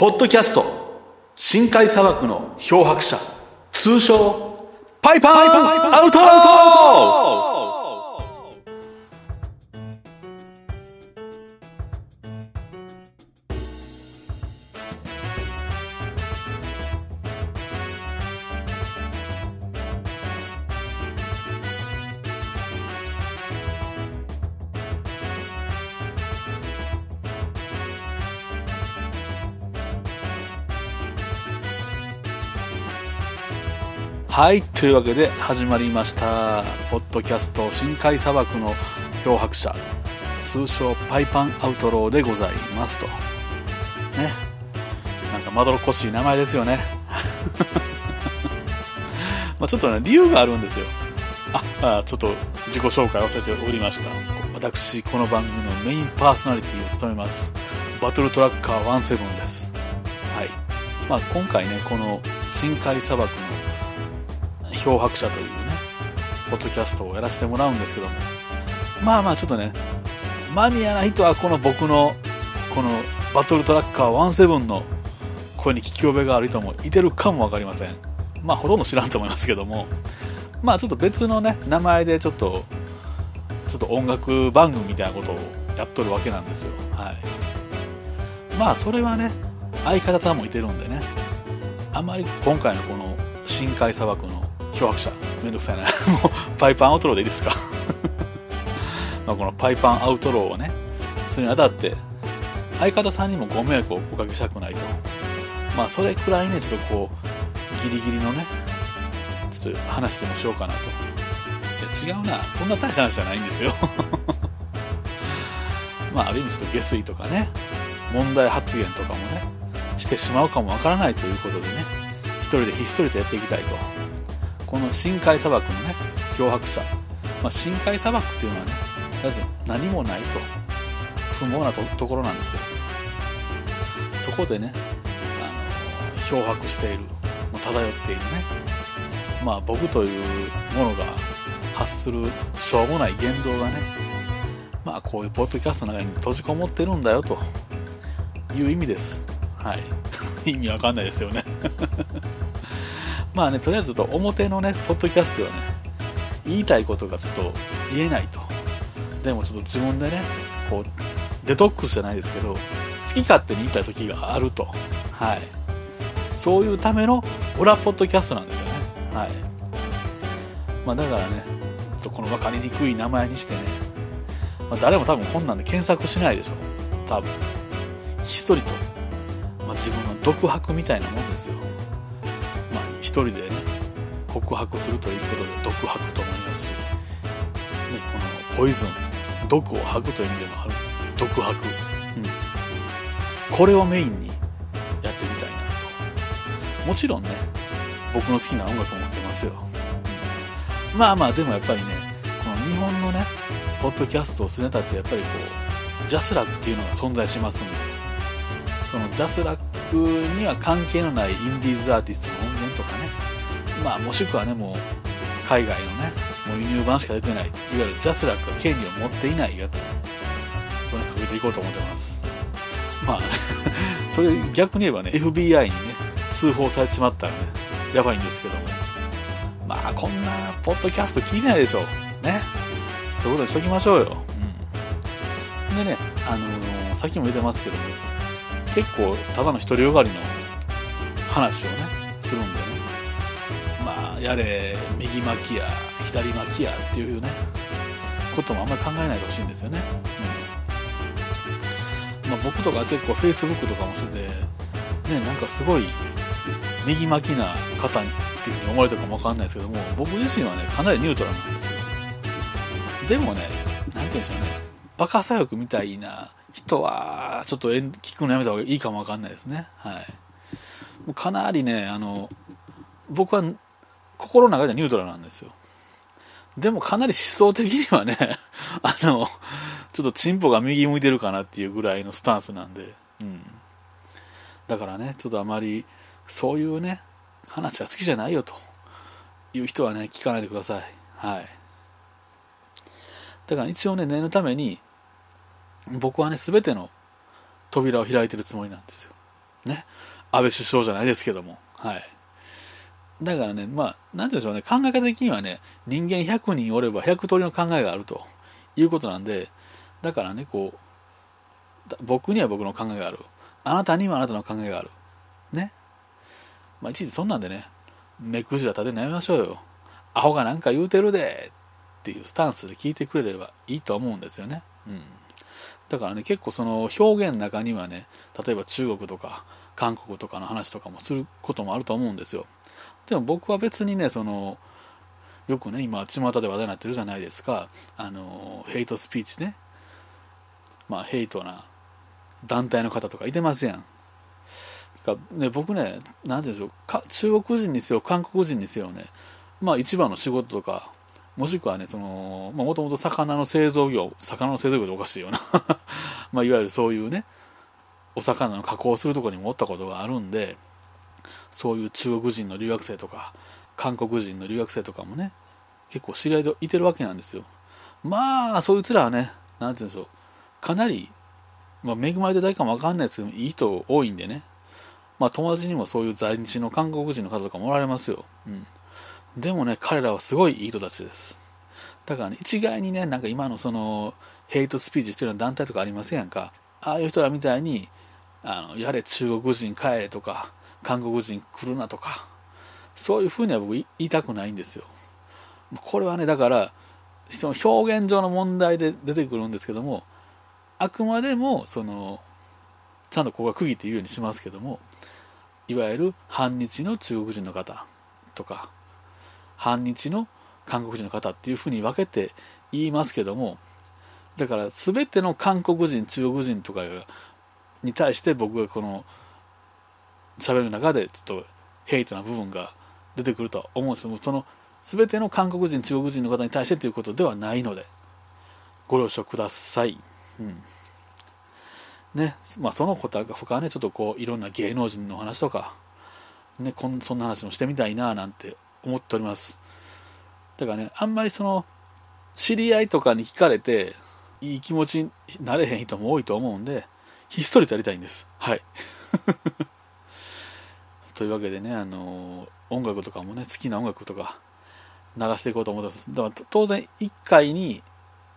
ポッドキャスト深海砂漠の漂白者通称パイパンアウトロはいというわけで始まりました。ポッドキャスト深海砂漠の漂白者通称パイパンアウトローでございますと。ね。なんかまどろっこしい名前ですよね。まあちょっとね理由があるんですよ。ああちょっと自己紹介をさせておりました。私この番組のメインパーソナリティを務めますバトルトラッカー17です。はい。まあ今回ねこの深海砂漠の漂白者というね、ポッドキャストをやらせてもらうんですけども、まあまあちょっとね、マニアな人はこの僕の、このバトルトラッカー17の声に聞き覚えがある人もいてるかもわかりません。まあほとんど知らんと思いますけども、まあちょっと別のね、名前でちょっと、ちょっと音楽番組みたいなことをやっとるわけなんですよ。はい。まあそれはね、相方さんもいてるんでね、あまり今回のこの深海砂漠の漂白者。めんどくさいな。もうパイパンアウトローでいいですか？まこのパイパンアウトローをねそれにあたって相方さんにもご迷惑をおかけしたくないと。まあそれくらいねちょっとこうギリギリのねちょっと話でもしようかなと。いや違うな。そんな大した話じゃないんですよ。まあある意味ちょっと下水とかね問題発言とかもねしてしまうかもわからないということでね一人でひっそりとやっていきたいと。この深海砂漠のね漂白者、まあ、深海砂漠っていうのはねとりあえず何もないと不毛なところなんですよ。そこでねあの漂白している漂っているね。まあ僕というものが発するしょうもない言動がねまあこういうポッドキャストの中に閉じこもってるんだよという意味です。はい。意味わかんないですよね。まあね、とりあえずと表のね、ポッドキャストはね、言いたいことがちょっと言えないと。でもちょっと自分でね、こう、デトックスじゃないですけど、好き勝手に言いたい時があると。はい。そういうための裏ポッドキャストなんですよね。はい。まあだからね、ちょっとこの分かりにくい名前にしてね、まあ、誰も多分こんなんで検索しないでしょ。多分。ひっそりと、まあ、自分の独白みたいなもんですよ。人でね告白するということで独白と思いますし、ね、このポイズン毒を吐くという意味でもある独白、うん、これをメインにやってみたいなと。もちろんね僕の好きな音楽も持ってますよ、まあまあでもやっぱりねこの日本のねポッドキャストをするにあたってやっぱりこうジャスラックっていうのが存在しますんで。そのジャスラックには関係のないインディーズアーティストの音、まあ、もしくはね、もう、海外のね、もう輸入版しか出てない、いわゆるジャスラックが権利を持っていないやつ、これかけていこうと思ってます。まあ、それ逆に言えばね、FBI にね、通報されてしまったらね、やばいんですけども。まあ、こんな、ポッドキャスト聞いてないでしょう。ね。そういうことにしときましょうよ。うん。でね、あのー、さっきも言ってますけども、結構ただの独りよがりの話をねするんでねやれ右巻きや左巻きやっていうねこともあんまり考えないでほしいんですよね、うんまあ、僕とか結構 Facebook とかもしててねなんかすごい右巻きな方っていうふうに思われたかもわかんないですけども僕自身はねかなりニュートラルなんですよでもね何て言うんでしょうねバカ左翼みたいな人は、ちょっと聞くのやめた方がいいかもわかんないですね。はい。もうかなりね、あの、僕は心の中ではニュートラルなんですよ。でもかなり思想的にはね、あの、ちょっとチンポが右向いてるかなっていうぐらいのスタンスなんで、うん。だからね、ちょっとあまり、そういうね、話は好きじゃないよという人はね、聞かないでください。はい。だから一応ね、念のために、僕はね、全ての扉を開いてるつもりなんですよ。ね。安倍首相じゃないですけども。はい。だからね、まあ、なんて言うんでしょうね、考え方的にはね、人間100人おれば100通りの考えがあるということなんで、だからね、こう、僕には僕の考えがある。あなたにはあなたの考えがある。ね。まあ、いちいちそんなんでね、目くじら立てないましょうよ。アホがなんか言うてるでっていうスタンスで聞いてくれればいいと思うんですよね。うん。だからね、結構その表現の中にはね、例えば中国とか韓国とかの話とかもすることもあると思うんですよ。でも僕は別にね、その、よくね、今、巷で話題になってるじゃないですか。あの、ヘイトスピーチね。まあ、ヘイトな団体の方とかいてますやん。かね、僕ね、なんていうんでしょうか、中国人にせよ、韓国人にせよね、まあ一番の仕事とか、もしくはね、その、まあもともと魚の製造業、魚の製造業でおかしいよな まあいわゆるそういうね、お魚の加工するところにもおったことがあるんで、そういう中国人の留学生とか、韓国人の留学生とかもね、結構知り合いでいてるわけなんですよ。まあ、そいつらはね、なんて言うんでしょう、かなり、まあ、恵まれて誰かもわかんないですけど、いい人多いんでね、まあ友達にもそういう在日の韓国人の方とかもおられますよ。うん。でもね、彼らはすごいいい人たちです。だからね、一概にね、なんか今のその、ヘイトスピーチしてるような団体とかありませんやんか。ああいう人らみたいに、あの、やれ中国人帰れとか、韓国人来るなとか、そういうふうには僕言いたくないんですよ。これはね、だから、その表現上の問題で出てくるんですけども、あくまでも、その、ちゃんとここが区切って言うようにしますけども、いわゆる反日の中国人の方とか反日の韓国人の方っていうふうに分けて言いますけどもだから全ての韓国人中国人とかに対して僕がこの喋る中でちょっとヘイトな部分が出てくるとは思うんですけどその全ての韓国人中国人の方に対してということではないのでご了承ください。うんね、まあその他はね、ちょっとこう、いろんな芸能人の話とか、ね、こんそんな話もしてみたいななんて思っております。だからね、あんまりその、知り合いとかに聞かれて、いい気持ちになれへん人も多いと思うんで、ひっそりとやりたいんです。はい。というわけでね、あの音楽とかもね、好きな音楽とか流していこうと思ってます。だから当然1回に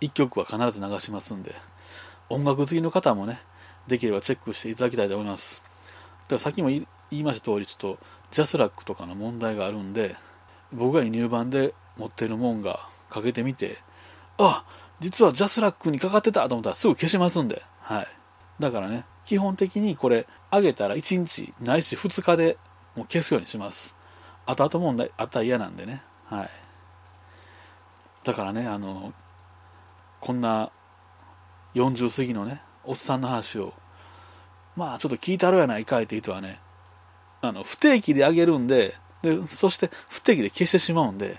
1曲は必ず流しますんで、音楽好きの方もね、できればチェックしていただきたいと思います。だからさっきも言いました通り、ちょっとジャスラックとかの問題があるんで、僕が輸入盤で持ってるもんがかけてみて、あ実はジャスラックにかかってたと思ったらすぐ消しますんで、はい。だからね、基本的にこれ、上げたら1日ないし2日でもう消すようにします。後々問題あったら嫌なんでね、はい。だからね、あの、こんな40過ぎのね、おっさんの話を、まあちょっと聞いたろやないかいって人はね、あの、不定期であげるんで、で、そして不定期で消してしまうんで、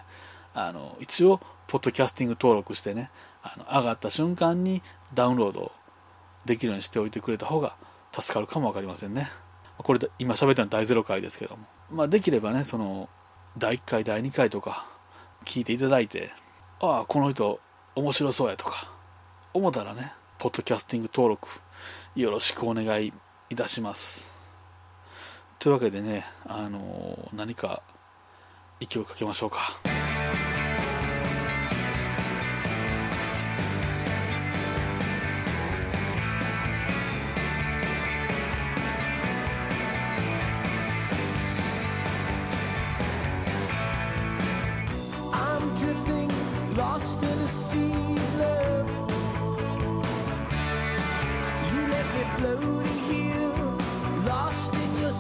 あの、一応、ポッドキャスティング登録してね、あの、上がった瞬間にダウンロードできるようにしておいてくれた方が助かるかもわかりませんね。これで、今喋ったのは第0回ですけども。まあ、できればね、その、第1回、第2回とか、聞いていただいて、ああ、この人、面白そうやとか、思ったらね、ポッドキャスティング登録よろしくお願いいたします。というわけでね、あのー、何か勢いかけましょうか。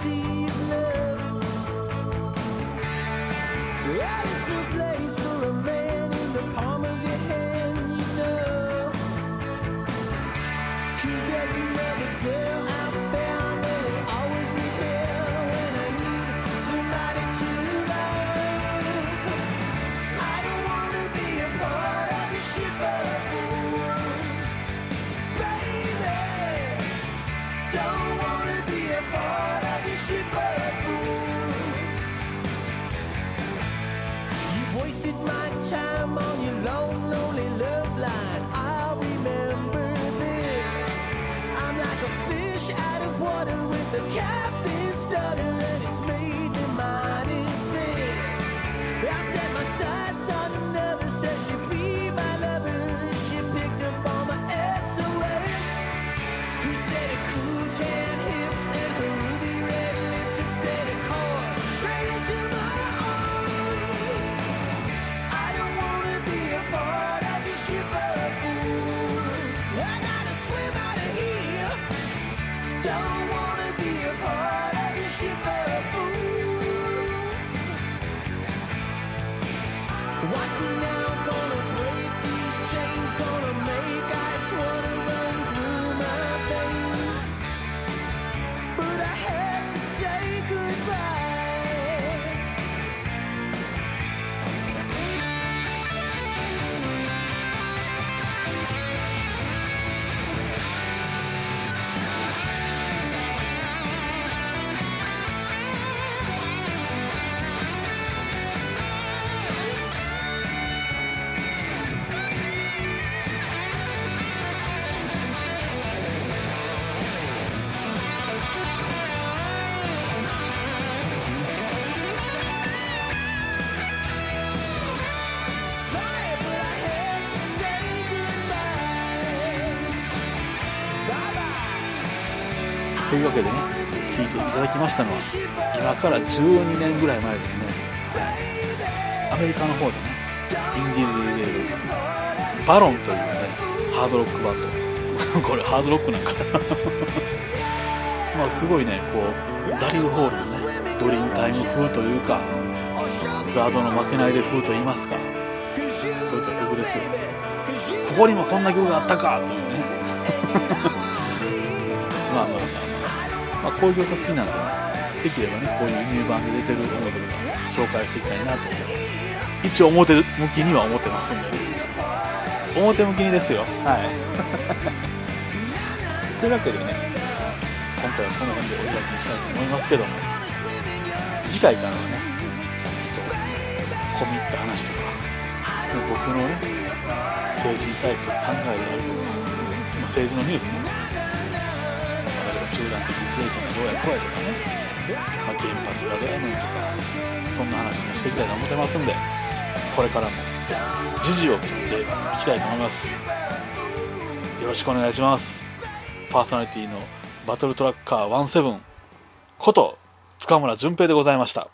receive love. Well, it's no place. The captain's daughter, and it's made me sick. I've set my sights on another, be my. She picked up my SOS. Said cool tan hips and her ruby red lips a straight into my arms. I don't wanna be a part of. I gotta swim out of here. Don't というわけでね聞いていただきましたのは今から12年ぐらい前ですね。アメリカの方でねインディーズで出るバロンというねハードロックバンド。これハードロックなんかな。まあすごいねこうダリルホールのねドリームタイム風というかザードの負けないで風と言いますかそういった曲ですよここにもこんな曲があったかというね。まあまあまあ、こういう曲好きなんでね、できればね、こういうニューバンで出てる音楽とかも紹介していきたいなと、一応表向きには思ってますんでね。表向きにですよ。はい。というわけでね、今回はこの辺でお開きにしたいと思いますけども、次回からはね、ちょっと込み入った話とか、僕のね、政治に対する考えであるとか、まあ政治のニュースね、集団的自衛権がどうやこうやとかね、まあ、原発がどうやねんとかそんな話もしていきたいと思ってますんでこれからも時事を切っていきたいと思います。よろしくお願いします。パーソナリティのバトルトラッカー17こと塚村淳平でございました。